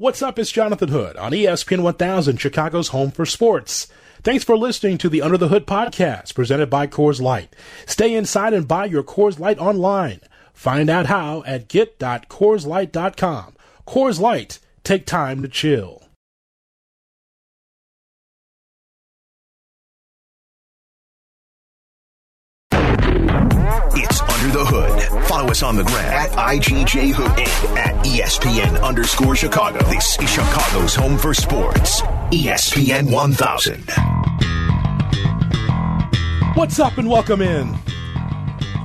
What's up? It's Jonathan Hood on ESPN 1000, Chicago's home for sports. Thanks for listening to the Under the Hood podcast presented by Coors Light. Stay inside and buy your Coors Light online. Find out how at get.coorslight.com. Coors Light, take time to chill. Under the Hood. Follow us on the gram at IGJ Hood and at ESPN underscore Chicago. This is Chicago's home for sports. ESPN 1000. What's up and welcome in.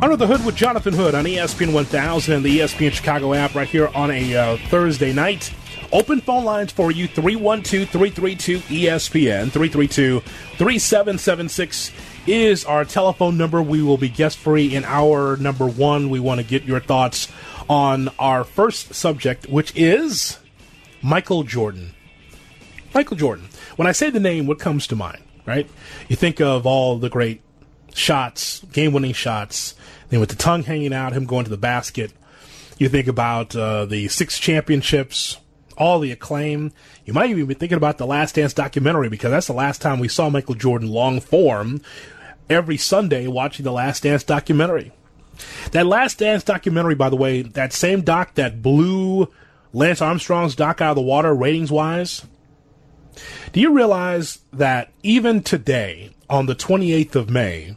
Under the Hood with Jonathan Hood on ESPN 1000 and the ESPN Chicago app right here on a uh, Thursday night. Open phone lines for you 312 332 ESPN 332 3776 is our telephone number. We will be guest free in hour number one. We want to get your thoughts on our first subject, which is Michael Jordan. Michael Jordan. When I say the name, what comes to mind, right? You think of all the great shots, game winning shots, then with the tongue hanging out, him going to the basket. You think about uh, the six championships, all the acclaim. You might even be thinking about the Last Dance documentary because that's the last time we saw Michael Jordan long form every Sunday watching the Last Dance documentary. That Last Dance documentary, by the way, that same doc that blew Lance Armstrong's doc out of the water ratings wise. Do you realize that even today, on the 28th of May,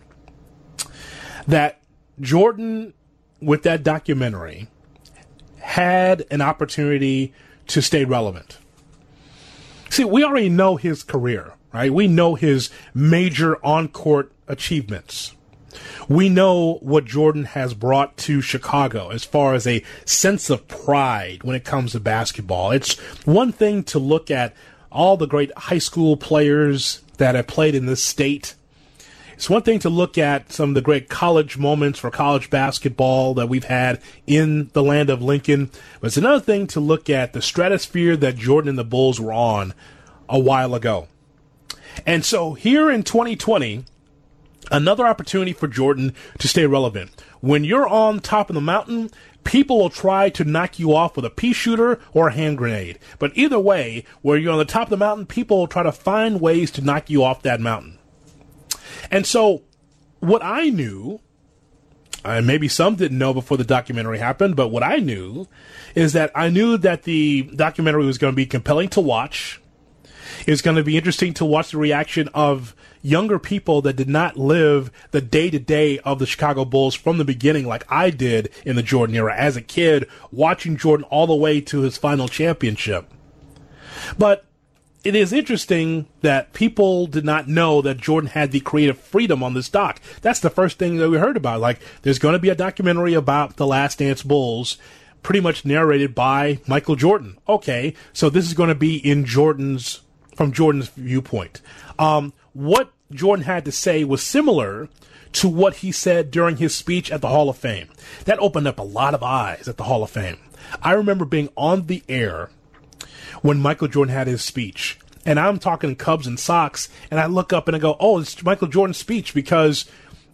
that Jordan, with that documentary, had an opportunity to stay relevant? See, we already know his career, right? We know his major on court achievements. We know what Jordan has brought to Chicago as far as a sense of pride when it comes to basketball. It's one thing to look at all the great high school players that have played in this state. It's one thing to look at some of the great college moments for college basketball that we've had in the land of Lincoln, but it's another thing to look at the stratosphere that Jordan and the Bulls were on a while ago. And so here in 2020, another opportunity for Jordan to stay relevant. When you're on top of the mountain, people will try to knock you off with a pea shooter or a hand grenade. But either way, where you're on the top of the mountain, people will try to find ways to knock you off that mountain. And so, what I knew, and maybe some didn't know before the documentary happened, but what I knew is that I knew that the documentary was going to be compelling to watch. It was going to be interesting to watch the reaction of younger people that did not live the day to day of the Chicago Bulls from the beginning, like I did in the Jordan era as a kid, watching Jordan all the way to his final championship. But it is interesting that people did not know that Jordan had the creative freedom on this doc. That's the first thing that we heard about. Like, there's going to be a documentary about the Last Dance Bulls, pretty much narrated by Michael Jordan. Okay, so this is going to be in Jordan's from Jordan's viewpoint. Um, what Jordan had to say was similar to what he said during his speech at the Hall of Fame. That opened up a lot of eyes at the Hall of Fame. I remember being on the air when Michael Jordan had his speech, and I'm talking Cubs and Sox, and I look up and I go, "Oh, it's Michael Jordan's speech," because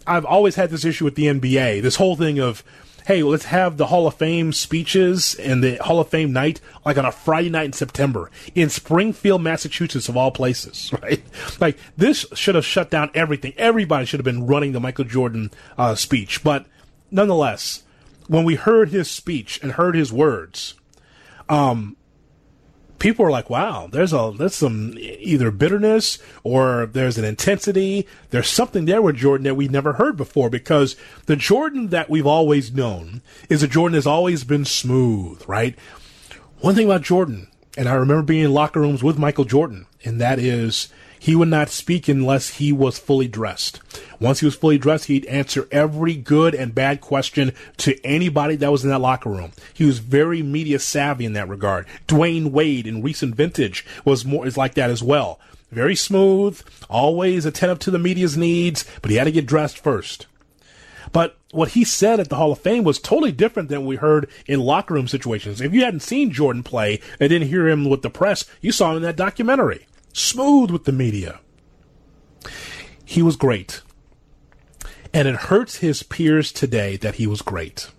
I've always had this issue with the NBA. This whole thing of hey, let's have the Hall of Fame speeches and the Hall of Fame night like on a Friday night in September in Springfield, Massachusetts, of all places, right? Like this should have shut down everything. Everybody should have been running the Michael Jordan uh, speech, but nonetheless, when we heard his speech and heard his words, um, people are like, wow, there's a there's some either bitterness or there's an intensity. There's something there with Jordan that we've never heard before because the Jordan that we've always known is a Jordan that's always been smooth, right? One thing about Jordan, and I remember being in locker rooms with Michael Jordan, and that is he would not speak unless he was fully dressed. Once he was fully dressed, he'd answer every good and bad question to anybody that was in that locker room. He was very media savvy in that regard. Dwyane Wade in recent vintage was more is like that as well. Very smooth, always attentive to the media's needs, but he had to get dressed first. But what he said at the Hall of Fame was totally different than we heard in locker room situations. If you hadn't seen Jordan play and didn't hear him with the press, you saw him in that documentary smooth with the media. He was great. And it hurts his peers today that he was great.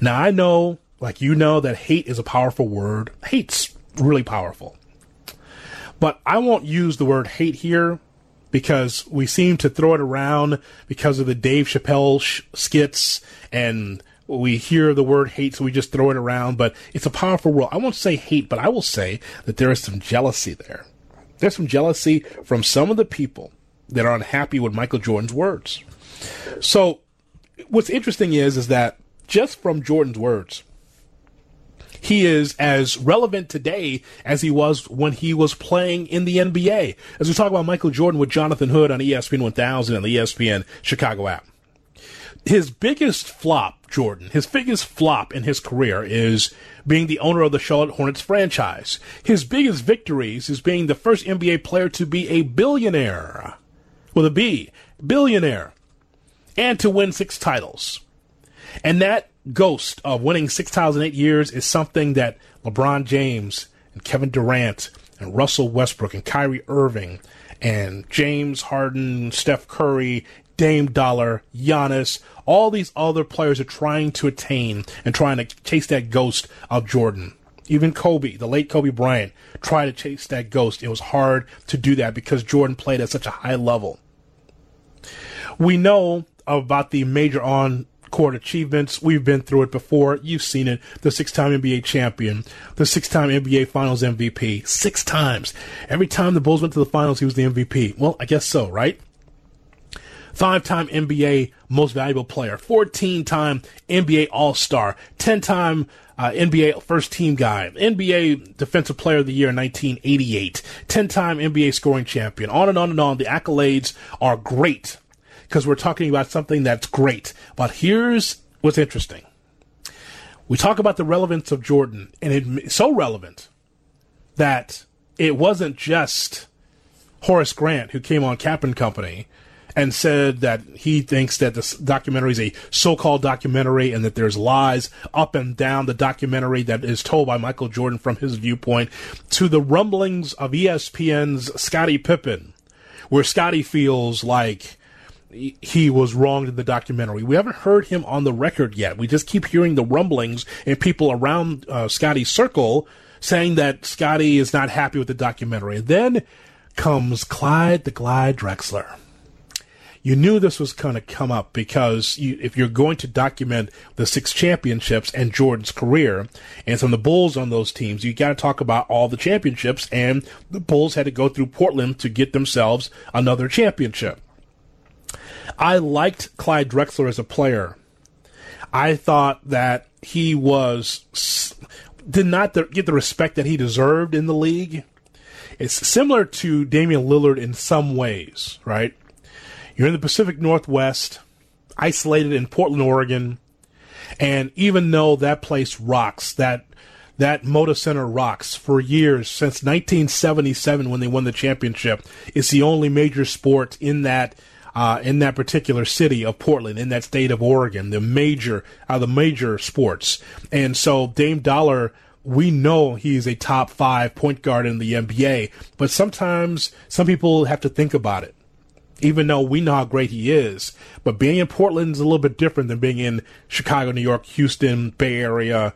Now, I know Like, you know that hate is a powerful word. Hate's really powerful. But I won't use the word hate here because we seem to throw it around because of the Dave Chappelle sh- skits and we hear the word hate, so we just throw it around. But it's a powerful word. I won't say hate, but I will say that there is some jealousy there. There's some jealousy from some of the people that are unhappy with Michael Jordan's words. So, what's interesting is is that just from Jordan's words, he is as relevant today as he was when he was playing in the NBA. As we talk about Michael Jordan with Jonathan Hood on ESPN 1000 and the ESPN Chicago app. His biggest flop, Jordan, his biggest flop in his career is being the owner of the Charlotte Hornets franchise. His biggest victories is being the first NBA player to be a billionaire with a B, billionaire, and to win six titles. And that ghost of winning six titles in eight years is something that LeBron James and Kevin Durant and Russell Westbrook and Kyrie Irving and James Harden, Steph Curry, Dame Dollar, Giannis, all these other players are trying to attain and trying to chase that ghost of Jordan. Even Kobe, the late Kobe Bryant, tried to chase that ghost. It was hard to do that because Jordan played at such a high level. We know about the major on court achievements. We've been through it before. You've seen it. The six time NBA champion, the six time NBA finals MVP. Six times. Every time the Bulls went to the finals, he was the MVP. Well, I guess so, right? Five time NBA most valuable player, 14 time NBA All Star, 10 time uh, NBA first team guy, NBA Defensive Player of the Year in 1988, 10 time NBA scoring champion. On and on and on. The accolades are great because we're talking about something that's great. But here's what's interesting. We talk about the relevance of Jordan, and it's so relevant that it wasn't just Horace Grant who came on Kap and Company and said that he thinks that this documentary is a so-called documentary and that there's lies up and down the documentary that is told by Michael Jordan from his viewpoint to the rumblings of ESPN's Scottie Pippen, where Scottie feels like he was wronged in the documentary. We haven't heard him on the record yet. We just keep hearing the rumblings and people around uh, Scottie's circle saying that Scottie is not happy with the documentary. then comes Clyde the Glide Drexler. You knew this was going to come up because you, if you're going to document the six championships and Jordan's career and some of the Bulls on those teams, you got to talk about all the championships. And the Bulls had to go through Portland to get themselves another championship. I liked Clyde Drexler as a player. I thought that he was did not get the respect that he deserved in the league. It's similar to Damian Lillard in some ways, right? You're in the Pacific Northwest, isolated in Portland, Oregon, and even though that place rocks, that that Moda Center rocks for years since 1977 when they won the championship. It's the only major sport in that uh, in that particular city of Portland, in that state of Oregon, the major, uh, the major sports. And so Dame Dollar, we know he's a top five point guard in the NBA, but sometimes some people have to think about it. Even though we know how great he is, but being in Portland is a little bit different than being in Chicago, New York, Houston, Bay Area,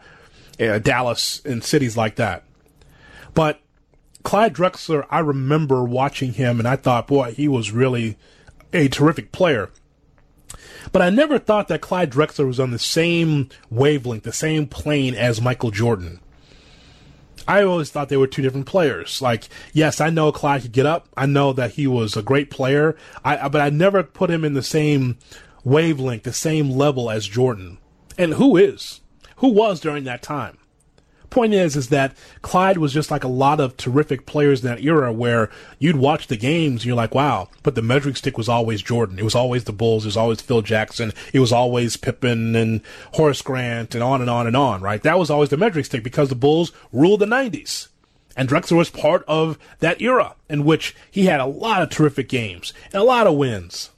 uh, Dallas, and cities like that. But Clyde Drexler, I remember watching him and I thought, boy, he was really a terrific player. But I never thought that Clyde Drexler was on the same wavelength, the same plane as Michael Jordan. I always thought they were two different players. Like, yes, I know Clyde could get up. I know that he was a great player. I, but I never put him in the same wavelength, the same level as Jordan. And who is? Who was during that time? Point is, is that Clyde was just like a lot of terrific players in that era where you'd watch the games and you're like, wow, but the measuring stick was always Jordan. It was always the Bulls. It was always Phil Jackson. It was always Pippen and Horace Grant and on and on and on, right? That was always the measuring stick because the Bulls ruled the 90s. And Drexler was part of that era in which he had a lot of terrific games and a lot of wins,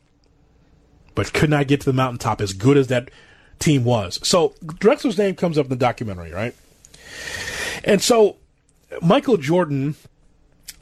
but could not get to the mountaintop as good as that team was. So Drexler's name comes up in the documentary, right? And so Michael Jordan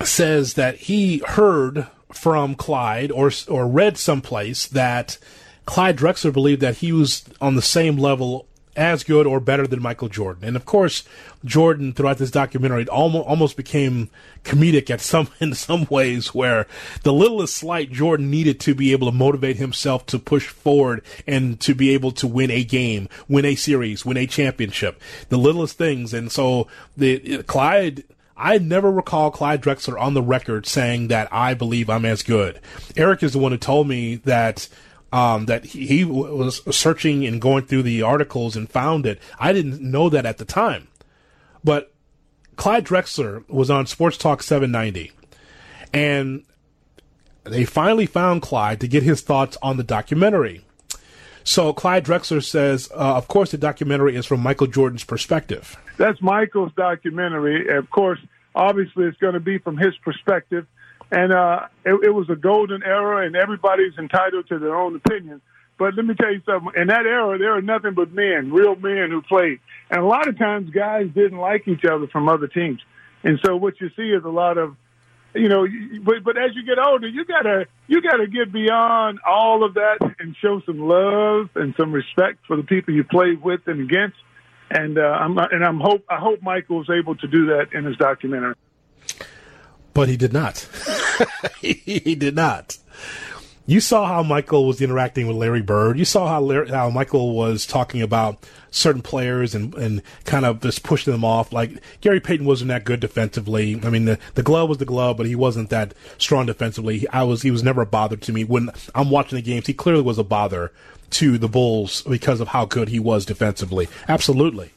says that he heard from Clyde or or read someplace that Clyde Drexler believed that he was on the same level as good or better than Michael Jordan. And of course, Jordan throughout this documentary almost almost became comedic at some in some ways where the littlest slight Jordan needed to be able to motivate himself to push forward and to be able to win a game, win a series, win a championship. The littlest things. And so the Clyde I never recall Clyde Drexler on the record saying that I believe I'm as good. Eric is the one who told me that um, that he, he was searching and going through the articles and found it. I didn't know that at the time, but Clyde Drexler was on Sports Talk 790, and they finally found Clyde to get his thoughts on the documentary. So Clyde Drexler says, uh, of course, the documentary is from Michael Jordan's perspective. That's Michael's documentary. Of course, obviously, it's going to be from his perspective. And uh, it, it was a golden era, and everybody's entitled to their own opinion. But let me tell you something. In that era, there were nothing but men, real men who played. And a lot of times, guys didn't like each other from other teams. And so what you see is a lot of you know, but but as you get older, you gotta you gotta get beyond all of that and show some love and some respect for the people you played with and against. And uh, I'm and I'm hope I hope Michael was able to do that in his documentary. But he did not. he, did not you saw how Michael was interacting with Larry Bird. You saw how Larry, how Michael was talking about certain players and, and kind of just pushing them off. Like Gary Payton wasn't that good defensively. I mean, the, the glove was the glove, but he wasn't that strong defensively. I was, he was never a bother to me when I'm watching the games. He clearly was a bother to the Bulls because of how good he was defensively. Absolutely.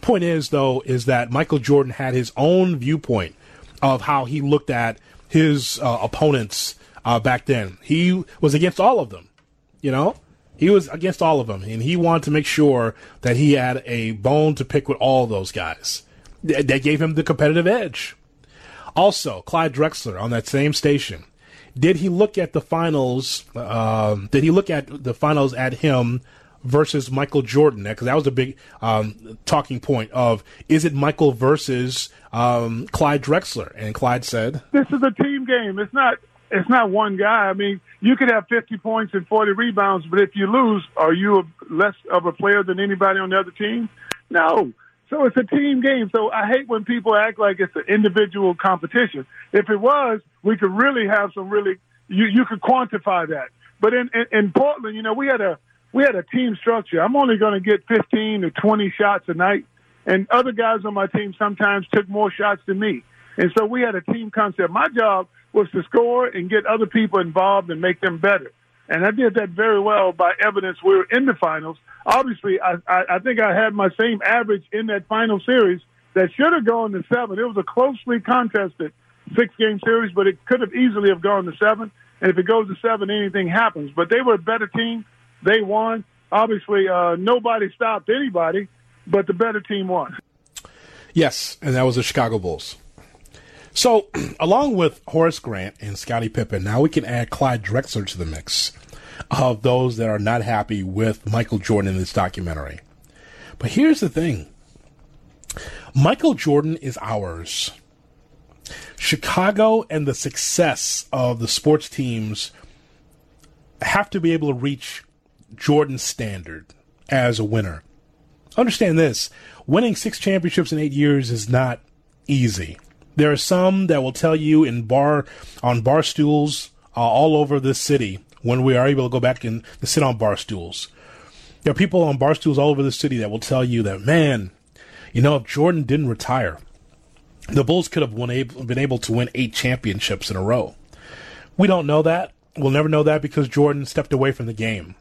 Point is though, is that Michael Jordan had his own viewpoint of how he looked at his uh, opponents uh, back then. He was against all of them, you know? He was against all of them, and he wanted to make sure that he had a bone to pick with all those guys. That gave him the competitive edge. Also, Clyde Drexler on that same station. Did he look at the finals? Um, did he look at the finals at him versus Michael Jordan? Because that was a big um, talking point of is it Michael versus um, Clyde Drexler? And Clyde said, "This is a team game. It's not it's not one guy. I mean, you could have 50 points and 40 rebounds, but if you lose, are you a, less of a player than anybody on the other team? No. So it's a team game. So I hate when people act like it's an individual competition. If it was, we could really have some really you you could quantify that. But in in, in Portland, you know, we had a we had a team structure. I'm only going to get 15 to 20 shots a night, and other guys on my team sometimes took more shots than me. And so we had a team concept. My job was to score and get other people involved and make them better. And I did that very well by evidence we were in the finals. Obviously, I, I, I think I had my same average in that final series that should have gone to seven. It was a closely contested six game series, but it could have easily have gone to seven. And if it goes to seven, anything happens. But they were a better team. They won. Obviously, uh, nobody stopped anybody, but the better team won. Yes, and that was the Chicago Bulls. So, along with Horace Grant and Scottie Pippen, now we can add Clyde Drexler to the mix of those that are not happy with Michael Jordan in this documentary. But here's the thing Michael Jordan is ours. Chicago and the success of the sports teams have to be able to reach Jordan's standard as a winner. Understand this winning six championships in eight years is not easy. There are some that will tell you in bar on bar stools uh, all over this city when we are able to go back and sit on bar stools. There are people on bar stools all over the city that will tell you that man, you know, if Jordan didn't retire, the Bulls could have won, been able to win eight championships in a row. We don't know that. We'll never know that because Jordan stepped away from the game.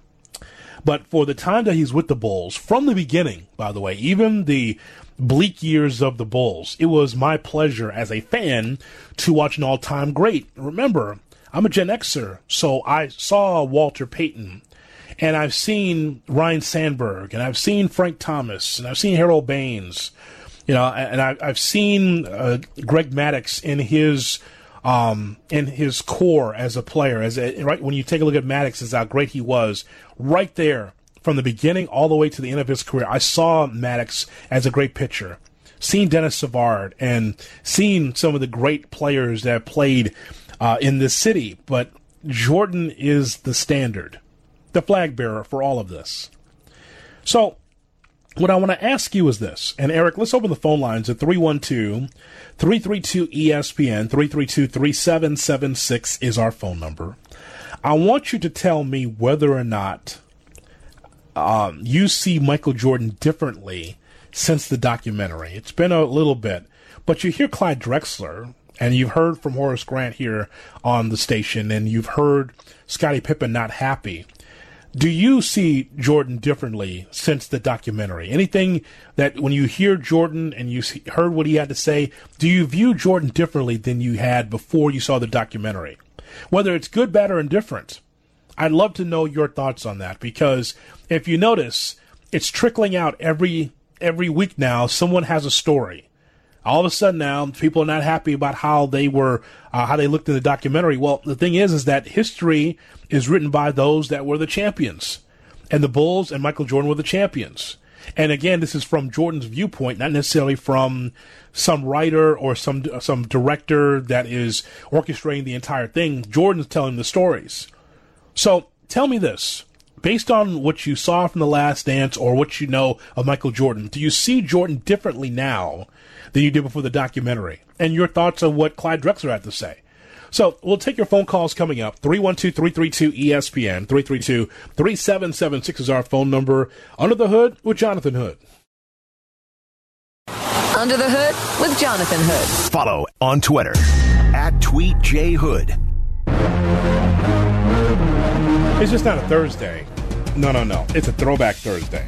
But for the time that he's with the Bulls, from the beginning, by the way, even the bleak years of the Bulls, it was my pleasure as a fan to watch an all time great. Remember, I'm a Gen Xer, so I saw Walter Payton, and I've seen Ryne Sandberg, and I've seen Frank Thomas, and I've seen Harold Baines, you know, and I, have seen uh, Greg Maddux in his. Um, in his core as a player, as a, right when you take a look at Maddux, as how great he was, right there from the beginning all the way to the end of his career, I saw Maddux as a great pitcher. Seeing Denis Savard and seeing some of the great players that played uh, in this city, but Jordan is the standard, the flag bearer for all of this. So, what I want to ask you is this, and Eric, let's open the phone lines at 312 332 ESPN, 332 3776 is our phone number. I want you to tell me whether or not um, you see Michael Jordan differently since the documentary. It's been a little bit, but you hear Clyde Drexler, and you've heard from Horace Grant here on the station, and you've heard Scottie Pippen not happy do you see Jordan differently since the documentary? Anything that when you hear Jordan and you heard what he had to say, do you view Jordan differently than you had before you saw the documentary? Whether it's good, bad, or indifferent, I'd love to know your thoughts on that because if you notice, it's trickling out every every week now. Someone has a story. All of a sudden now people are not happy about how they were uh, how they looked in the documentary. Well the thing is is that history is written by those that were the champions. And the bulls and michael jordan were the champions and again this is from jordan's viewpoint not necessarily from some writer or some some director that is orchestrating the entire thing. Jordan's telling the stories. So tell me this. Based on what you saw from the last dance or what you know of michael jordan do you see jordan differently now than you did before the documentary, and your thoughts on what Clyde Drexler had to say. So we'll take your phone calls coming up. 312-332-ESPN, 332-3776 is our phone number. Under the Hood with Jonathan Hood. Under the Hood with Jonathan Hood. Follow on Twitter at TweetJHood. It's just not a Thursday. No, no, no. It's a throwback Thursday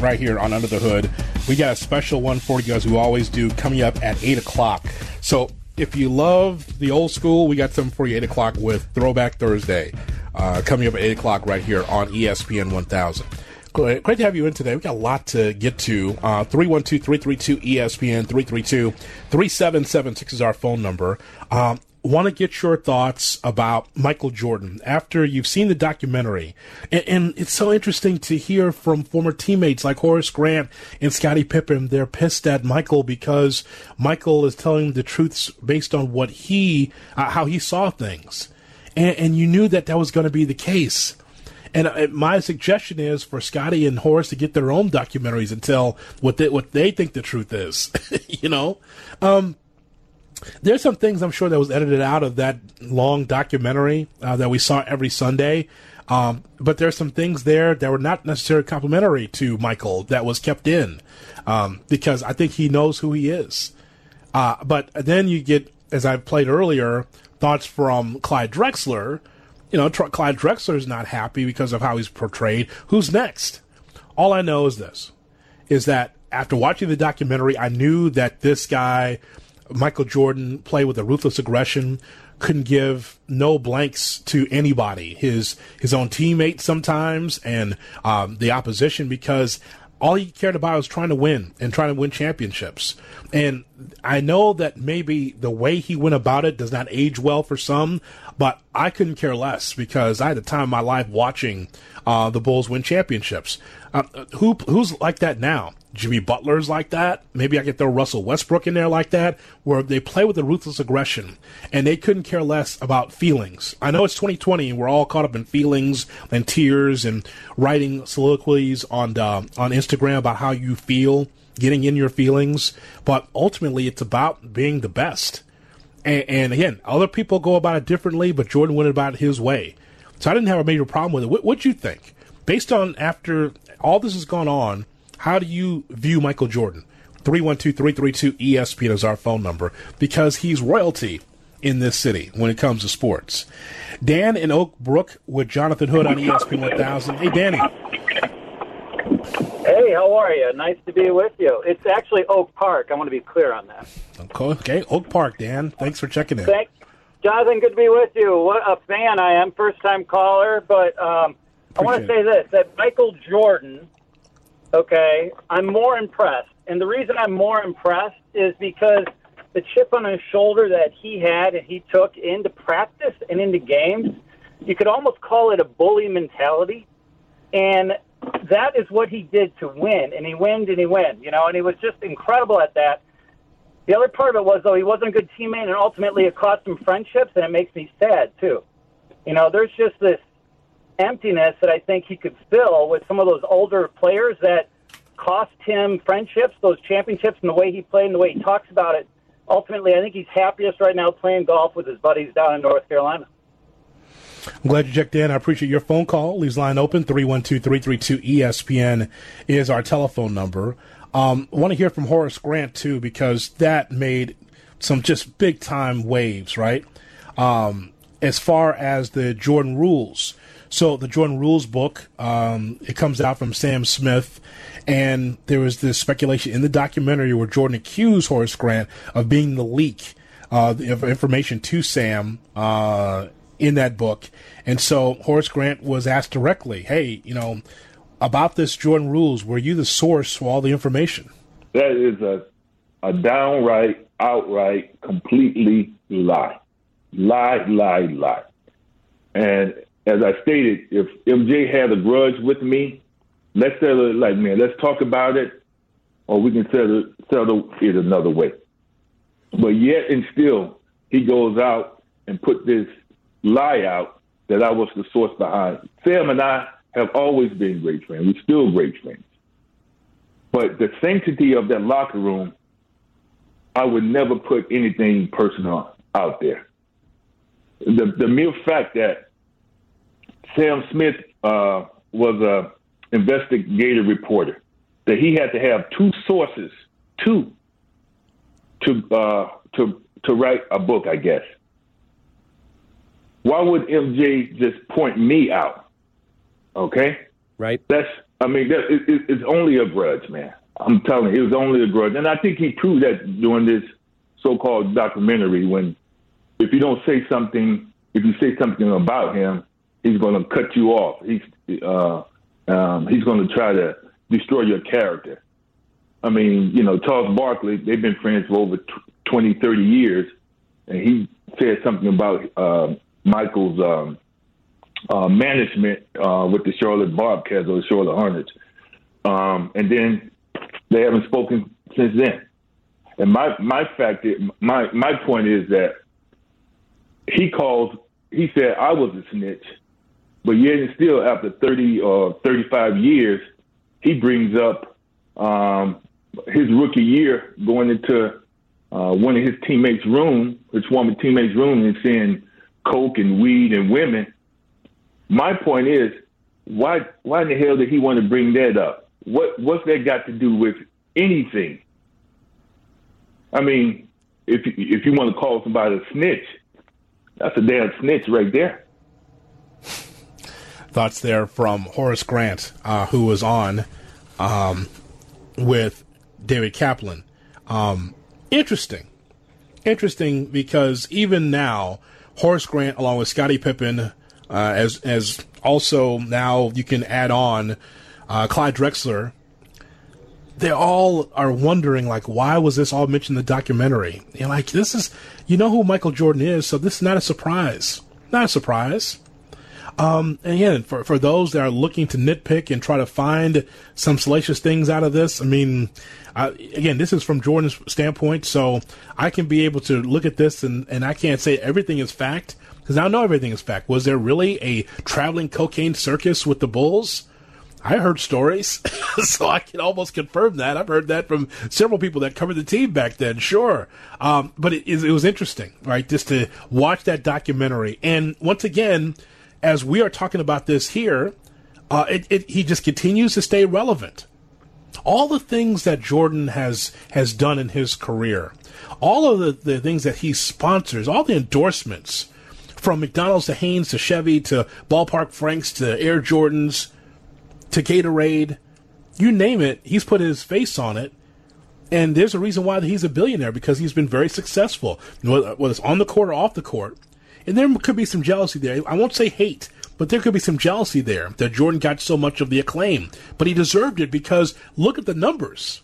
right here on Under the Hood. We got a special one for you, as we always do, coming up at 8 o'clock. So if you love the old school, we got something for you 8 o'clock with Throwback Thursday uh, coming up at 8 o'clock right here on ESPN 1000. Great to have you in today. We got a lot to get to. Uh, 312 332 ESPN 332 3776 is our phone number. Um, want to get your thoughts about Michael Jordan after you've seen the documentary. And, and, it's so interesting to hear from former teammates like Horace Grant and Scottie Pippen. They're pissed at Michael because Michael is telling the truths based on what he, uh, how he saw things. And, and you knew that that was going to be the case. And uh, my suggestion is for Scottie and Horace to get their own documentaries and tell what they, what they think the truth is. you know, um, there's some things I'm sure that was edited out of that long documentary uh, that we saw every Sunday. Um, but there's some things there that were not necessarily complimentary to Michael that was kept in um, because I think he knows who he is. Uh, but then you get, as I played earlier, thoughts from Clyde Drexler. You know, Tr- Clyde Drexler is not happy because of how he's portrayed. Who's next? All I know is this: is that after watching the documentary, I knew that this guy Michael Jordan play with a ruthless aggression, couldn't give no blanks to anybody, his his own teammates sometimes, and um, the opposition because all he cared about was trying to win and trying to win championships. And I know that maybe the way he went about it does not age well for some, but I couldn't care less because I had the time of my life watching uh, the Bulls win championships. Uh, who who's like that now? Jimmy Butler's like that. Maybe I could throw Russell Westbrook in there like that, where they play with a ruthless aggression and they couldn't care less about feelings. I know it's 2020 and we're all caught up in feelings and tears and writing soliloquies on uh, on Instagram about how you feel, getting in your feelings. But ultimately, it's about being the best. And, and again, other people go about it differently, but Jordan went about it his way. So I didn't have a major problem with it. What would you think? Based on after all this has gone on how do you view Michael Jordan? 312 332 ESPN is our phone number because he's royalty in this city when it comes to sports. Dan in Oak Brook with Jonathan Hood on ESPN 1000. Hey, Danny. Hey, how are you? Nice to be with you. It's actually Oak Park. I want to be clear on that. Okay, Oak Park, Dan. Thanks for checking in. Thanks. Jonathan, good to be with you. What a fan I am. First time caller, but um, I want to say this that Michael Jordan okay, I'm more impressed. And the reason I'm more impressed is because the chip on his shoulder that he had and he took into practice and into games, you could almost call it a bully mentality. And that is what he did to win. And he wins and he wins, you know, and he was just incredible at that. The other part of it was, though, he wasn't a good teammate, and ultimately it cost him friendships, and it makes me sad, too. You know, there's just this emptiness that I think he could fill with some of those older players that cost him friendships, those championships, and the way he played and the way he talks about it. Ultimately, I think he's happiest right now playing golf with his buddies down in North Carolina. I'm glad you checked in. I appreciate your phone call. Leaves line open 312 332 ESPN is our telephone number. Um, I want to hear from Horace Grant too because that made some just big time waves, right? Um, as far as the Jordan rules. So the Jordan Rules book, um, it comes out from Sam Smith, and there was this speculation in the documentary where Jordan accused Horace Grant of being the leak uh, of information to Sam uh, in that book. And so Horace Grant was asked directly, "Hey, you know, about this Jordan Rules, were you the source for all the information?" That is a a downright, outright, completely lie, lie, lie, lie. And as I stated, if MJ had a grudge with me, let's settle it like man. Let's talk about it, or we can settle settle it another way. But yet and still, he goes out and put this lie out that I was the source behind. Sam and I have always been great friends. We're still great friends. But the sanctity of that locker room, I would never put anything personal out there. The the mere fact that Sam Smith uh, was a investigative reporter, that he had to have two sources, two, to uh, to to write a book, I guess. Why would MJ just point me out? Okay, right. That's I mean that it, it, it's only a grudge, man. I'm telling you, it was only a grudge, and I think he proved that during this so-called documentary. When if you don't say something, if you say something about him, he's going to cut you off. He's uh, um, he's going to try to destroy your character. I mean, you know, Charles Barkley, they've been friends for over 20, 30 years, and he said something about uh, Michael's um, uh, management uh, with the Charlotte Bobcats or the Charlotte Hornets. Um, and then they haven't spoken since then. And my, my fact, is, my, my point is that he calls, he said I was a snitch but yet and still, after 30 or 35 years, he brings up um, his rookie year going into uh, one of his teammates' room, his former teammates' room, and seeing coke and weed and women. My point is, why why in the hell did he want to bring that up? What what's that got to do with anything? I mean, if if you want to call somebody a snitch, that's a damn snitch right there thoughts there from Horace Grant, uh, who was on um, with David Kaplan. Um, interesting. Interesting because even now, Horace Grant, along with Scottie Pippen, uh, as as also now you can add on uh, Clyde Drexler. They all are wondering, like, why was this all mentioned in the documentary? You're like, this is, you know who Michael Jordan is, so this is not a surprise. Not a surprise. Um, and again, for, for those that are looking to nitpick and try to find some salacious things out of this, I mean, I, again, this is from Jordan's standpoint, so I can be able to look at this and, and I can't say everything is fact because I know everything is fact. Was there really a traveling cocaine circus with the Bulls? I heard stories, so I can almost confirm that. I've heard that from several people that covered the team back then, sure. Um, but it, it was interesting, right, just to watch that documentary. And once again, as we are talking about this here, uh, it, it, he just continues to stay relevant. All the things that Jordan has has done in his career, all of the, the things that he sponsors, all the endorsements, from McDonald's to Hanes to Chevy to Ballpark Franks to Air Jordans to Gatorade, you name it, he's put his face on it. And there's a reason why he's a billionaire because he's been very successful, whether it's on the court or off the court. And there could be some jealousy there. I won't say hate, but there could be some jealousy there that Jordan got so much of the acclaim. But he deserved it because look at the numbers.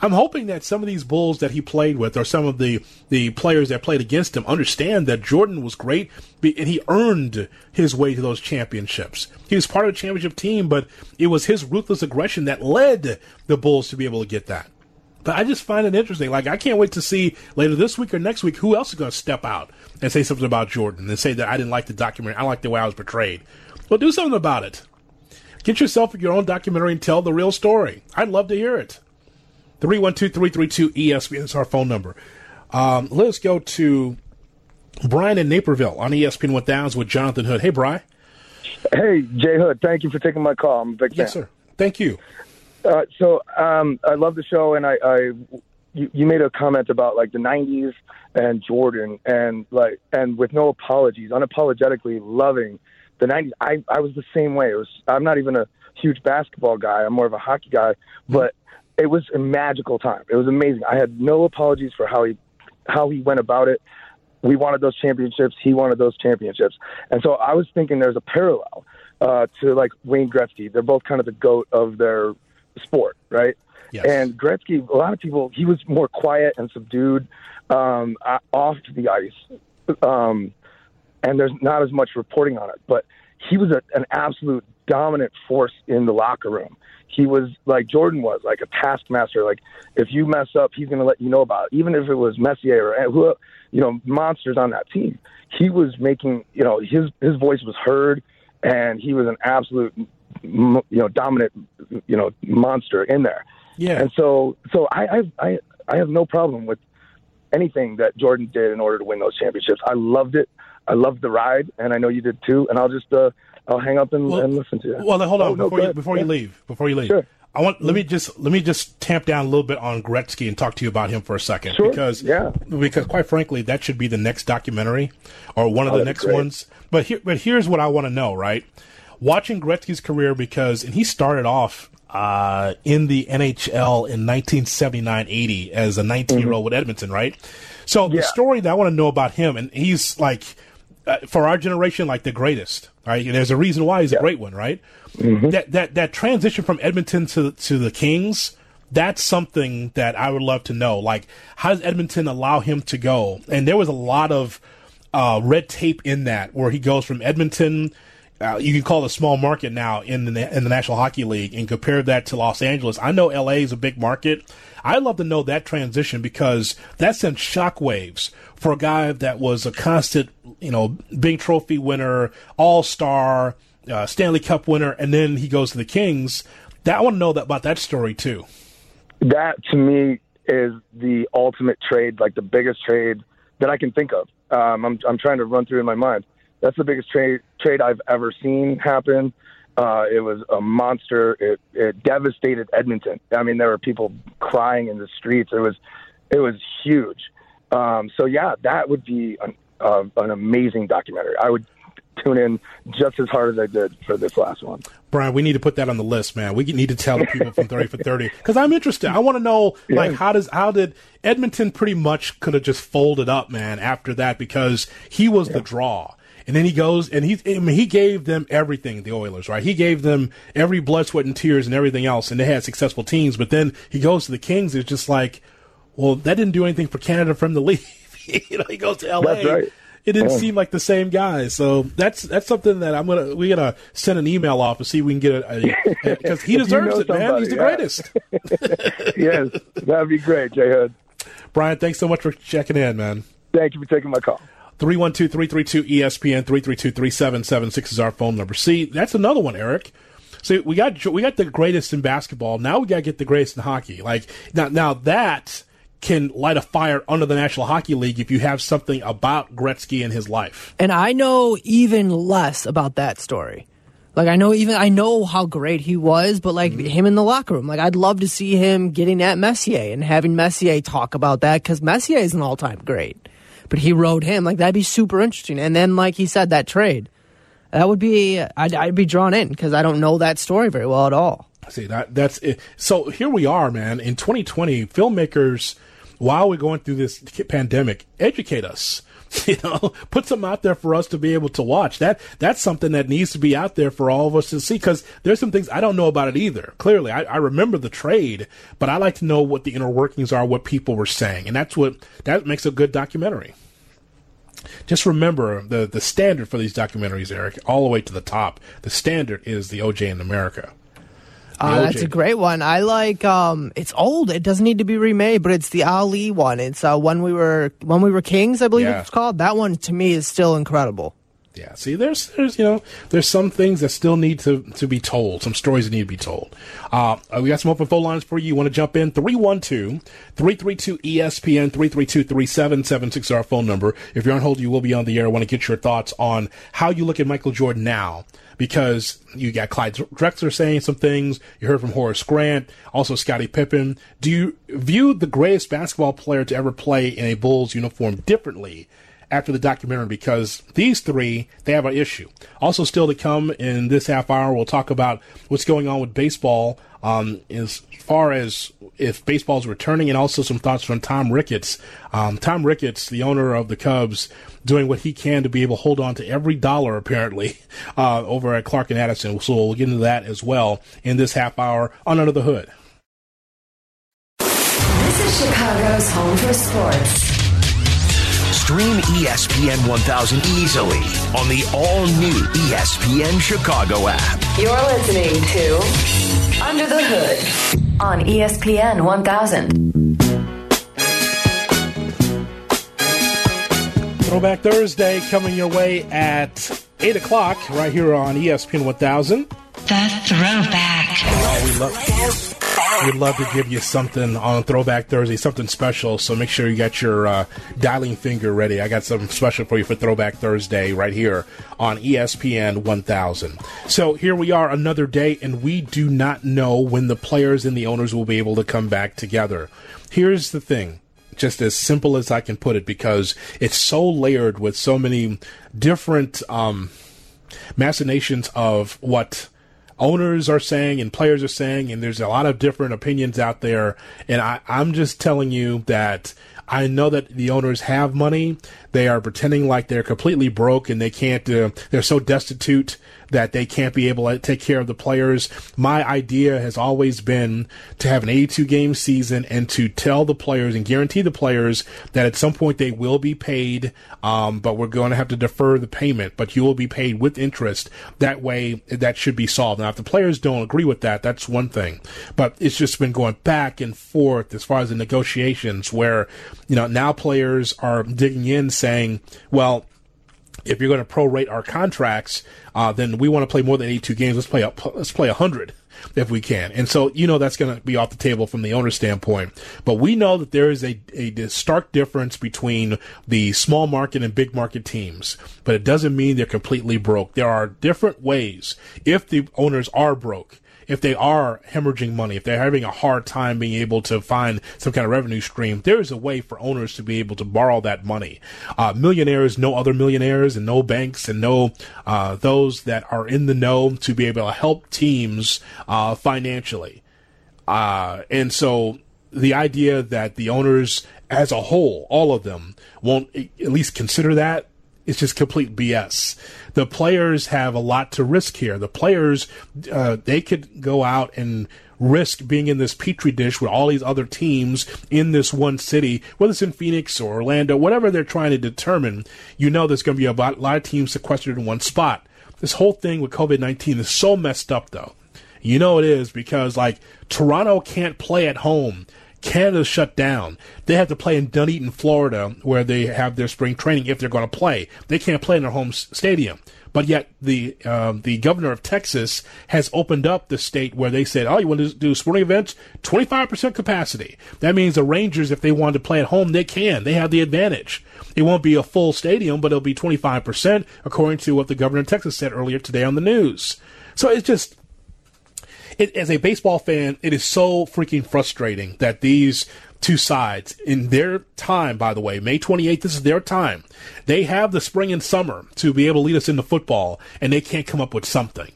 I'm hoping that some of these Bulls that he played with, or some of the, the players that played against him, understand that Jordan was great and he earned his way to those championships. He was part of a championship team, but it was his ruthless aggression that led the Bulls to be able to get that. But I just find it interesting. Like, I can't wait to see later this week or next week who else is going to step out and say something about Jordan and say that I didn't like the documentary. I like the way I was portrayed. Well, do something about it. Get yourself your own documentary and tell the real story. I'd love to hear it. 312 332 ESPN is our phone number. Um, let's go to Brian in Naperville on ESPN 1000 with Jonathan Hood. Hey, Brian. Hey, Jay Hood. Thank you for taking my call. I'm a big Yes, sir. Thank you. Uh, so um, I love the show, and I, I you, you made a comment about like the '90s and Jordan, and like and with no apologies, unapologetically loving the '90s. I I was the same way. It was I'm not even a huge basketball guy. I'm more of a hockey guy, but it was a magical time. It was amazing. I had no apologies for how he how he went about it. We wanted those championships. He wanted those championships, and so I was thinking there's a parallel uh, to like Wayne Gretzky. They're both kind of the goat of their sport, right? Yes. And Gretzky, a lot of people, he was more quiet and subdued um, uh, off the ice, um, and there's not as much reporting on it. But he was a, an absolute dominant force in the locker room. He was like Jordan was, like a taskmaster. Like if you mess up, he's going to let you know about it. Even if it was Messier or who, you know, monsters on that team. He was making, you know, his his voice was heard, and he was an absolute, you know, dominant, you know, monster in there. Yeah. And so, so I, I, I, I have no problem with anything that Jordan did in order to win those championships. I loved it. I loved the ride, and I know you did too. And I'll just, uh, I'll hang up and, Well- and listen to you. Well, hold on Oh, before go you before you leave. Before you leave, Sure. I want let me just let me just tamp down a little bit on Gretzky and talk to you about him for a second Sure. because Yeah. because quite frankly that should be the next documentary or one of the next ones. But here but here's what I want to know, right? Watching Gretzky's career because and he started off uh, in the NHL in 1979-80 as a 19 year old with Edmonton, right? So the story that I want to know about him, and he's like uh, for our generation, like the greatest. Right? And there's a reason why he's a great one, right? That that that transition from Edmonton to to the Kings. That's something that I would love to know. Like, how does Edmonton allow him to go? And there was a lot of uh, red tape in that, where he goes from Edmonton. Uh, you can call it a small market now in the in the National Hockey League, and compare that to Los Angeles. I know LA is a big market. I'd love to know that transition because that sent shockwaves for a guy that was a constant, you know, big trophy winner, All Star, uh, Stanley Cup winner, and then he goes to the Kings. That I want to know that about that story too. that to me is the ultimate trade, like the biggest trade that I can think of. Um, I'm I'm trying to run through in my mind. That's the biggest trade trade I've ever seen happen. Uh, it was a monster. It, it devastated Edmonton. I mean, there were people crying in the streets. It was it was huge. Um, so yeah, that would be an, uh, an amazing documentary. I would tune in just as hard as I did for this last one. Brian, we need to put that on the list, man. We need to tell the people from Thirty for Thirty because I'm interested. I want to know, like, how does how did Edmonton pretty much could have just folded up, man, after that because he was the draw, and then he goes and he I mean, he gave them everything. The Oilers, right? He gave them every blood, sweat, and tears and everything else, and they had successful teams. But then he goes to the Kings. It's just like, well, that didn't do anything for Canada from the leave. you know, he goes to LA. That's right. It didn't Yeah. seem like the same guy, so that's that's something that I'm gonna we gotta send an email off and see if we can get a because he If you deserves know it, man. He's the yeah. greatest. yes, that'd be great, Jay Hood. Brian, thanks so much for checking in, man. Thank you for taking my call. 312-332-ESPN 332-3776 is our phone number. See, that's another one, Eric. See, we got we got the greatest in basketball. Now we got to get the greatest in hockey. Like now now that can light a fire under the National Hockey League if you have something about Gretzky and his life. And I know even less about that story. Like I know even I know how great he was, but like mm-hmm. him in the locker room, like I'd love to see him getting at Messier and having Messier talk about that because Messier is an all time great, but he rode him like that'd be super interesting. And then like he said, that trade, that would be I'd, I'd be drawn in because I don't know that story very well at all. See that that's it. So here we are, man. In 2020, filmmakers, while we're going through this pandemic, educate us. You know, put some out there for us to be able to watch. That that's something that needs to be out there for all of us to see. Because there's some things I don't know about it either. Clearly, I, I remember the trade, but I like to know what the inner workings are, what people were saying, and that's what that makes a good documentary. Just remember the the standard for these documentaries, Eric, all the way to the top. The standard is the OJ in America. Uh, that's a great one. I like. Um, it's old. It doesn't need to be remade, but it's the Ali one. It's uh, when we were when we were kings, I believe Yeah. it's called. That one to me is still incredible. Yeah. See, there's there's you know there's some things that still need to to be told. Some stories that need to be told. Uh, uh we got some open phone lines for you. You want to jump in? 312-332 ESPN 332-3776 our phone number. If you're on hold, you will be on the air. I want to get your thoughts on how you look at Michael Jordan now because you got Clyde Drexler saying some things. You heard from Horace Grant, also Scottie Pippen. Do you view the greatest basketball player to ever play in a Bulls uniform differently after the documentary because these three they have an issue. Also, still to come in this half hour, we'll talk about what's going on with baseball um, as far as if baseball's returning, and also some thoughts from Tom Ricketts. Um, Tom Ricketts, the owner of the Cubs, doing what he can to be able to hold on to every dollar apparently uh, over at Clark and Addison. So we'll get into that as well in this half hour on Under the Hood. This is Chicago's home for sports. Stream ESPN 1000 easily on the all new ESPN Chicago app. You're listening to Under the Hood on ESPN 1000. Throwback Thursday coming your way at 8 o'clock right here on ESPN 1000. The Throwback. Oh, we love We'd love to give you something on Throwback Thursday, something special. So make sure you got your uh, dialing finger ready. I got something special for you for Throwback Thursday right here on ESPN 1000. So here we are, another day, and we do not know when the players and the owners will be able to come back together. Here's the thing just as simple as I can put it because it's so layered with so many different um, machinations of what owners are saying and players are saying, and there's a lot of different opinions out there. And I, I'm just telling you that I know that the owners have money. They are pretending like they're completely broke and they can't, uh, they're so destitute that they can't be able to take care of the players. My idea has always been to have an 82 game season and to tell the players and guarantee the players that at some point they will be paid, um, but we're going to have to defer the payment, but you will be paid with interest. That way, that should be solved. Now, if the players don't agree with that, that's one thing, but it's just been going back and forth as far as the negotiations where, you know, now players are digging in saying, well, if you're going to prorate our contracts, uh, then we want to play more than 82 games. Let's play up, let's play 100 if we can. And so, you know, that's going to be off the table from the owner standpoint. But we know that there is a, a stark difference between the small market and big market teams. But it doesn't mean they're completely broke. There are different ways. If the owners are broke, if they are hemorrhaging money, if they're having a hard time being able to find some kind of revenue stream, there is a way for owners to be able to borrow that money. Uh, millionaires no other millionaires and no banks and no uh, those that are in the know to be able to help teams uh, financially. Uh, and so the idea that the owners as a whole, all of them, won't at least consider that it's just complete BS. The players have a lot to risk here. The players, uh, they could go out and risk being in this petri dish with all these other teams in this one city, whether it's in Phoenix or Orlando, whatever they're trying to determine. You know, there's going to be a lot of teams sequestered in one spot. This whole thing with COVID 19 is so messed up, though. You know it is because, like, Toronto can't play at home Canada's shut down. They have to play in Dunedin, Florida, where they have their spring training if they're going to play. They can't play in their home stadium. But yet the um, the governor of Texas has opened up the state where they said, "Oh, you want to do sporting events? Twenty five percent capacity." That means the Rangers, if they want to play at home, they can. They have the advantage. It won't be a full stadium, but it'll be twenty five percent, according to what the governor of Texas said earlier today on the news. So it's just it, as a baseball fan, it is so freaking frustrating that these two sides in their time, by the way, May 28th, this is their time. They have the spring and summer to be able to lead us into football, and they can't come up with something.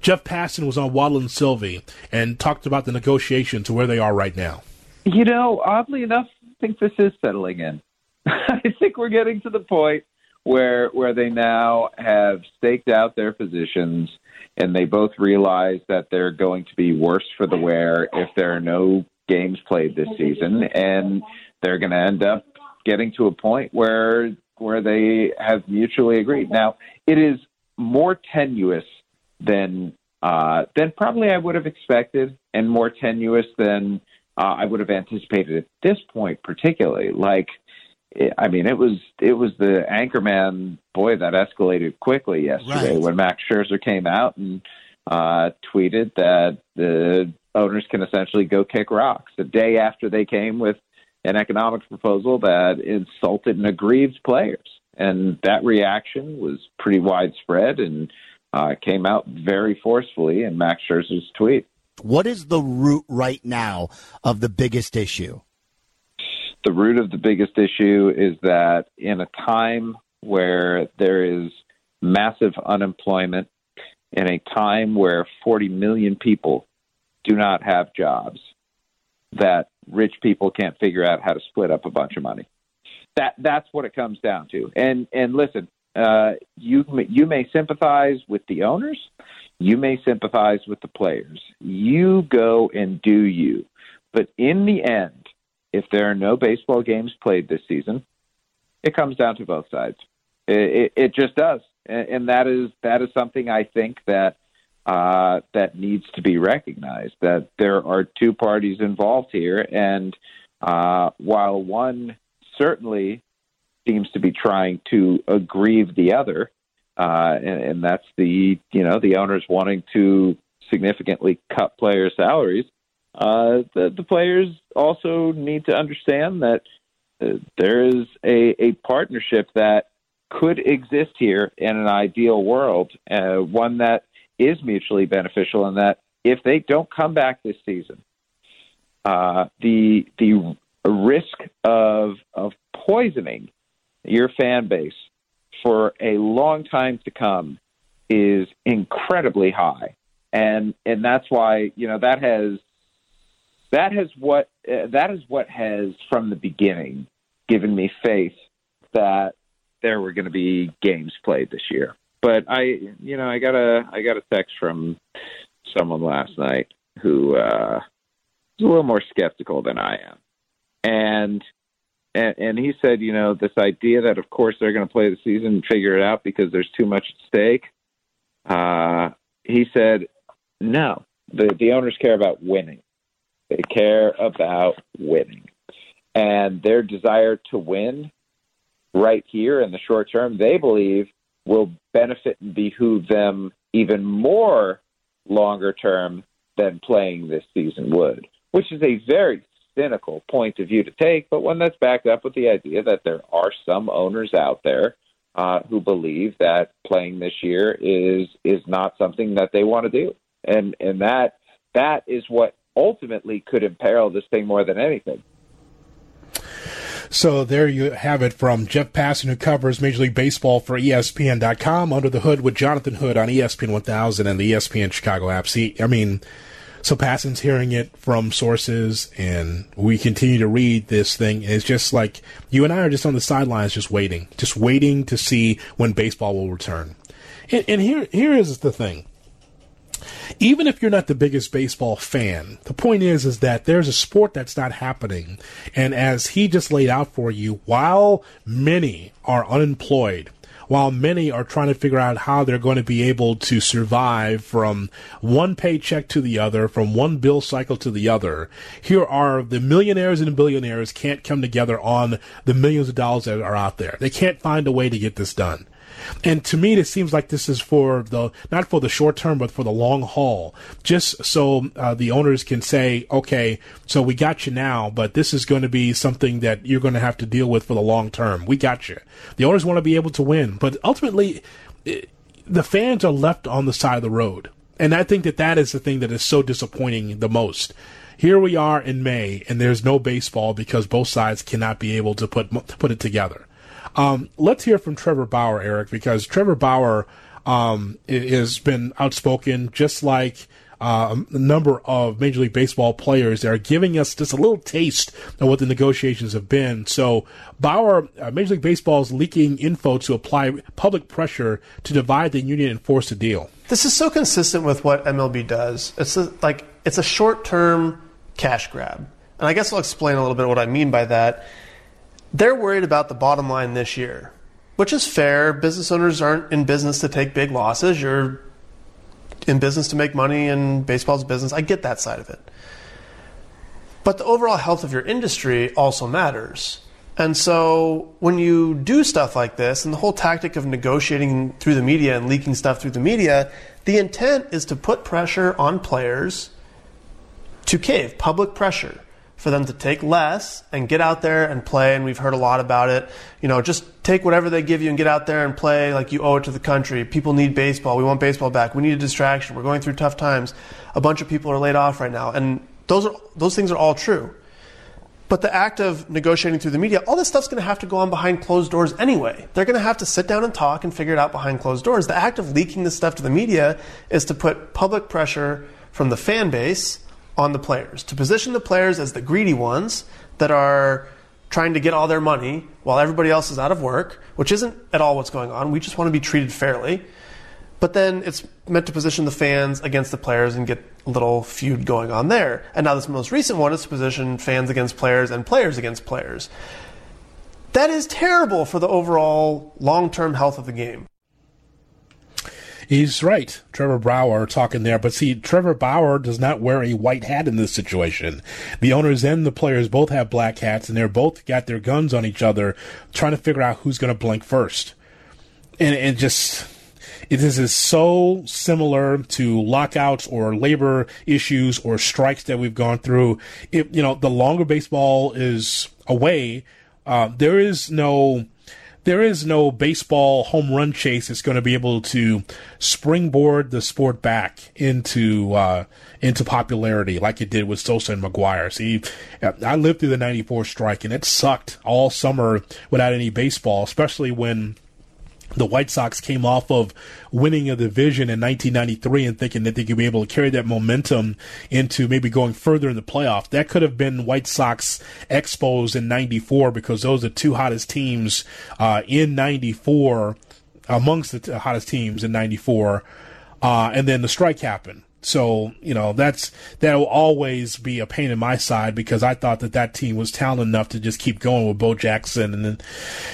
Jeff Passan was on Waddle and Silvy and talked about the negotiations to where they are right now. You know, oddly enough, I think this is settling in. I think we're getting to the point where where they now have staked out their positions and they both realize that they're going to be worse for the wear if there are no games played this season, and they're going to end up getting to a point where where they have mutually agreed. Now, it is more tenuous than uh, than probably I would have expected, and more tenuous than uh, I would have anticipated at this point, particularly. Like I mean, it was it was the anchorman boy that escalated quickly yesterday Right. when Max Scherzer came out and uh, tweeted that the owners can essentially go kick rocks. The day after they came with an economic proposal that insulted and aggrieved players, and that reaction was pretty widespread and uh, came out very forcefully in Max Scherzer's tweet. What is the root right now of the biggest issue? The root of the biggest issue is that in a time where there is massive unemployment, in a time where 40 million people do not have jobs, that rich people can't figure out how to split up a bunch of money. That that's what it comes down to. And and listen, uh, you you may sympathize with the owners, you may sympathize with the players. You go and do you. But in the end, if there are no baseball games played this season, it comes down to both sides. It, it, it just does, and, and that is that is something I think that uh, that needs to be recognized. That there are two parties involved here, and uh, while one certainly seems to be trying to aggrieve the other, uh, and, and that's the you know the owners wanting to significantly cut player salaries. Uh, the, the players also need to understand that uh, there is a, a partnership that could exist here in an ideal world, uh, one that is mutually beneficial, and that if they don't come back this season, uh, the the risk of of poisoning your fan base for a long time to come is incredibly high, and and that's why you know that has that has what uh, that is what has from the beginning given me faith that there were going to be games played this year. But I, you know, I got a I got a text from someone last night who uh, is a little more skeptical than I am, and and, and he said, you know, this idea that of course they're going to play the season and figure it out because there's too much at stake. Uh, he said, no, the the owners care about winning. They care about winning. And their desire to win right here in the short term, they believe will benefit and behoove them even more longer term than playing this season would, which is a very cynical point of view to take, but one that's backed up with the idea that there are some owners out there uh, who believe that playing this year is is not something that they want to do, and and that that is what ultimately could imperil this thing more than anything. So there you have it from Jeff Passan, who covers Major League Baseball for ESPN.com, Under the Hood with Jonathan Hood on ESPN 1000 and the ESPN Chicago app. See, I mean, so Passan's hearing it from sources, and we continue to read this thing. And it's just like you and I are just on the sidelines, just waiting, just waiting to see when baseball will return. And, and here, here is the thing even if you're not the biggest baseball fan, the point is is that there's a sport that's not happening. And as he just laid out for you, while many are unemployed, while many are trying to figure out how they're going to be able to survive from one paycheck to the other, from one bill cycle to the other, here are the millionaires and billionaires can't come together on the millions of dollars that are out there. They can't find a way to get this done. And to me, it seems like this is for the not for the short term, but for the long haul. Just so uh, the owners can say, okay, so we got you now, but this is going to be something that you're going to have to deal with for the long term. We got you. The owners want to be able to win, but ultimately, it, the fans are left on the side of the road, and I think that that is the thing that is so disappointing the most. Here we are in May, and there's no baseball because both sides cannot be able to put put it together. Um, let's hear from Trevor Bauer, Eric, because Trevor Bauer um, has been outspoken, just like uh, a number of Major League Baseball players that are giving us just a little taste of what the negotiations have been. So, Bauer, uh, Major League Baseball is leaking info to apply public pressure to divide the union and force a deal. This is so consistent with what MLB does. It's a, like it's a short-term cash grab, and I guess I'll explain a little bit what I mean by that. They're worried about the bottom line this year, which is fair. Business owners aren't in business to take big losses. You're in business to make money, and baseball's business. I get that side of it. But the overall health of your industry also matters. And so when you do stuff like this, and the whole tactic of negotiating through the media and leaking stuff through the media, the intent is to put pressure on players to cave, public pressure for them to take less and get out there and play. And we've heard a lot about it. You know, just take whatever they give you and get out there and play like you owe it to the country. People need baseball. We want baseball back. We need a distraction. We're going through tough times. A bunch of people are laid off right now. And those are, those things are all true. But the act of negotiating through the media, all this stuff's going to have to go on behind closed doors anyway. They're going to have to sit down and talk and figure it out behind closed doors. The act of leaking this stuff to the media is to put public pressure from the fan base on the players, to position the players as the greedy ones that are trying to get all their money while everybody else is out of work, which isn't at all what's going on. We just want to be treated fairly. But then it's meant to position the fans against the players and get a little feud going on there. And now this most recent one is to position fans against players and players against players. That is terrible for the overall long term health of the game. He's right. Trevor Bauer talking there. But see, Trevor Bauer does not wear a white hat in this situation. The owners and the players both have black hats, and they're both got their guns on each other, trying to figure out who's going to blink first. And it just. It is so similar to lockouts or labor issues or strikes that we've gone through. It, you know, the longer baseball is away, uh, there is no there is no baseball home run chase that's going to be able to springboard the sport back into uh, into popularity like it did with Sosa and McGwire. See, I lived through the '94 strike, and it sucked all summer without any baseball, especially when the White Sox came off of winning a division in 1993 and thinking that they could be able to carry that momentum into maybe going further in the playoffs. That could have been White Sox Expos in 94 because those are two hottest teams uh, in 94, amongst the hottest teams in 94. Uh, and then the strike happened. So you know that's that will always be a pain in my side because I thought that that team was talented enough to just keep going with Bo Jackson and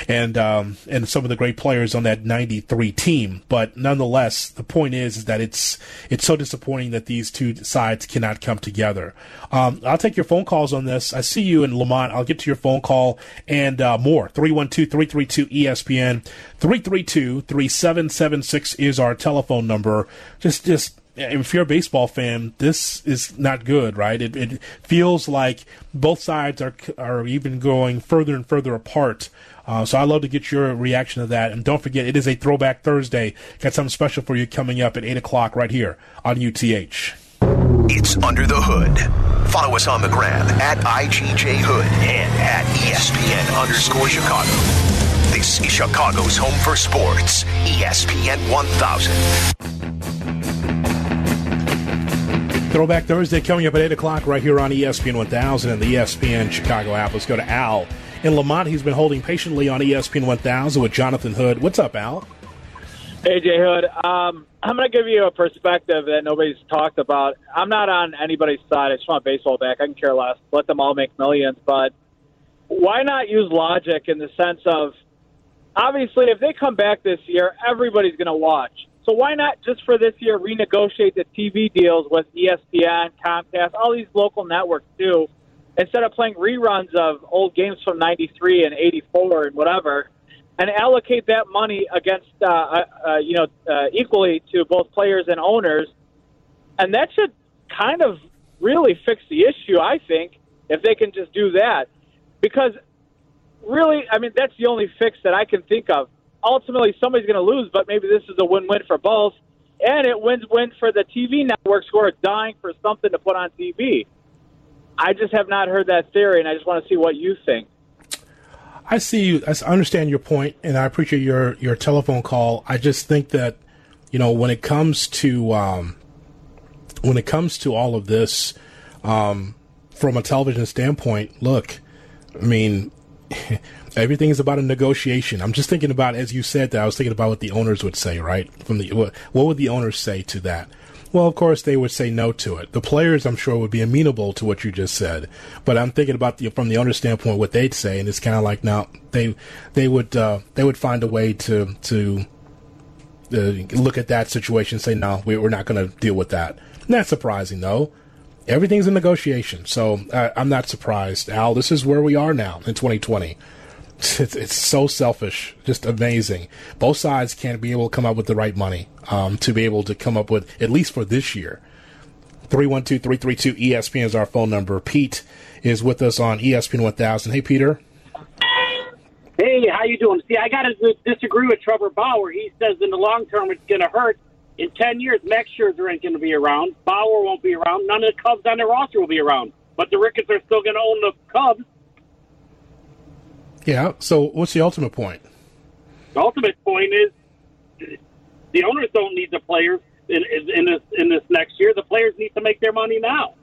and um, and some of the great players on that '93 team. But nonetheless, the point is, is that it's it's so disappointing that these two sides cannot come together. Um, I'll take your phone calls on this. I see you in Lemont. I'll get to your phone call and uh, more. 312-332-ESPN. 332-3776 is our telephone number. Just just if you're a baseball fan, this is not good, right? It, it feels like both sides are are even going further and further apart. Uh, so I'd love to get your reaction to that. And don't forget, it is a Throwback Thursday. Got something special for you coming up at 8 o'clock right here on UTH. It's Under the Hood. Follow us on the gram at IGJ Hood and at ESPN underscore Chicago. This is Chicago's home for sports, ESPN 1000. Throwback Thursday coming up at 8 o'clock right here on ESPN 1000 and the ESPN Chicago app. Let's go to Al in Lemont. He's been holding patiently on ESPN 1000 with Jonathan Hood. What's up, Al? Hey, Jay Hood. Um, I'm going to give you a perspective that nobody's talked about. I'm not on anybody's side. I just want baseball back. I can care less. Let them all make millions. But why not use logic in the sense of obviously, if they come back this year, everybody's going to watch. So why not just for this year renegotiate the TV deals with ESPN, Comcast, all these local networks too, instead of playing reruns of old games from '93 and '84 and whatever, and allocate that money against uh, uh, uh, you know uh, equally to both players and owners, and that should kind of really fix the issue. I think if they can just do that, because really, I mean that's the only fix that I can think of ultimately somebody's going to lose, but maybe this is a win-win for both, and it wins-win for the TV networks who are dying for something to put on TV. I just have not heard that theory, and I just want to see what you think. I see you. I understand your point, and I appreciate your your telephone call. I just think that you know when it comes to um, when it comes to all of this um, from a television standpoint, look, I mean. Everything is about a negotiation. I'm just thinking about, as you said that, I was thinking about what the owners would say, right? From the what, what would the owners say to that? Well, of course, they would say no to it. The players, I'm sure, would be amenable to what you just said. But I'm thinking about the from the owner standpoint, what they'd say, and it's kind of like now they they would uh, they would find a way to to uh, look at that situation and say, no, we, we're not going to deal with that. Not surprising though. Everything's a negotiation, so uh, I'm not surprised. Al, this is where we are now in 2020. It's, it's so selfish, just amazing. Both sides can't be able to come up with the right money um, to be able to come up with, at least for this year. 312 332 ESPN is our phone number. Pete is with us on ESPN 1000. Hey, Peter. Hey, how you doing? See, I got to disagree with Trevor Bauer. He says in the long term it's going to hurt. In 10 years, Max Scherzer ain't going to be around. Bauer won't be around. None of the Cubs on their roster will be around. But the Ricketts are still going to own the Cubs. Yeah. So, what's the ultimate point? The ultimate point is the owners don't need the players in, in this in this next year. The players need to make their money now.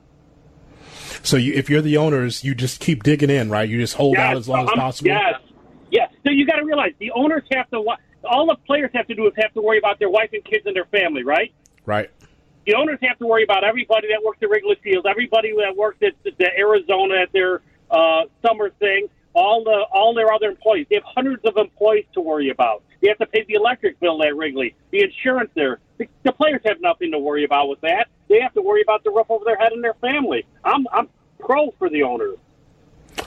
So, you, if you're the owners, you just keep digging in, right? You just hold yes, out as long as um, possible. Yes. Yes. So you got to realize the owners have to. All the players have to do is have to worry about their wife and kids and their family, right? Right. The owners have to worry about everybody that works at Wrigley Field, everybody that works at the, the Arizona at their uh, summer thing, all the all their other employees. They have hundreds of employees to worry about. They have to pay the electric bill at Wrigley, the insurance there. The, the players have nothing to worry about with that. They have to worry about the roof over their head and their family. I'm I'm pro for the owners.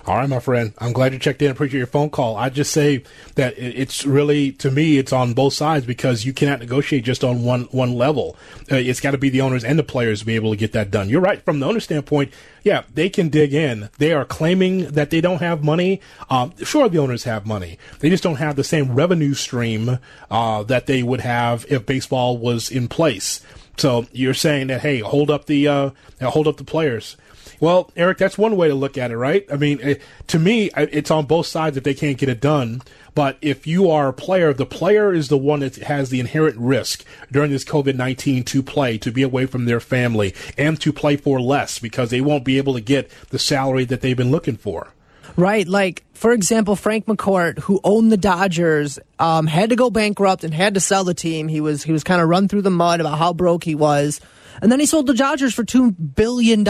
All right, my friend. I'm glad you checked in. Appreciate your phone call. I just say that it's really, to me, it's on both sides because you cannot negotiate just on one one level. Uh, it's got to be the owners and the players to be able to get that done. You're right. From the owner standpoint, yeah, they can dig in. They are claiming that they don't have money. Um, sure, the owners have money. They just don't have the same revenue stream uh, that they would have if baseball was in place. So you're saying that, hey, hold up the uh, hold up the players. Well, Eric, that's one way to look at it, right? I mean, it, to me, it's on both sides if they can't get it done. But if you are a player, the player is the one that has the inherent risk during this COVID 19 to play, to be away from their family, and to play for less because they won't be able to get the salary that they've been looking for. Right. Like, for example, Frank McCourt, who owned the Dodgers, um, had to go bankrupt and had to sell the team. He was he was kind of run through the mud about how broke he was. And then he sold the Dodgers for $2 billion.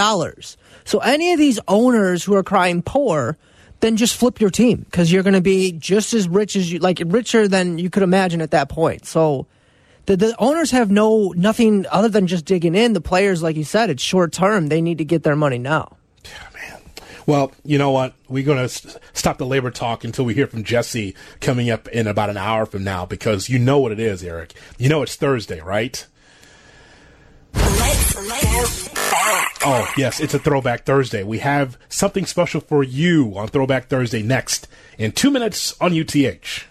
So any of these owners who are crying poor, then just flip your team because you're going to be just as rich as you, like richer than you could imagine at that point. So the, the owners have no, nothing other than just digging in. The players, like you said, it's short term. They need to get their money now. Well, you know what? We're going to stop the labor talk until we hear from Jesse coming up in about an hour from now because you know what it is, Eric. You know it's Thursday, right? Let's back. Oh, yes, it's a Throwback Thursday. We have something special for you on Throwback Thursday next in two minutes on UTH.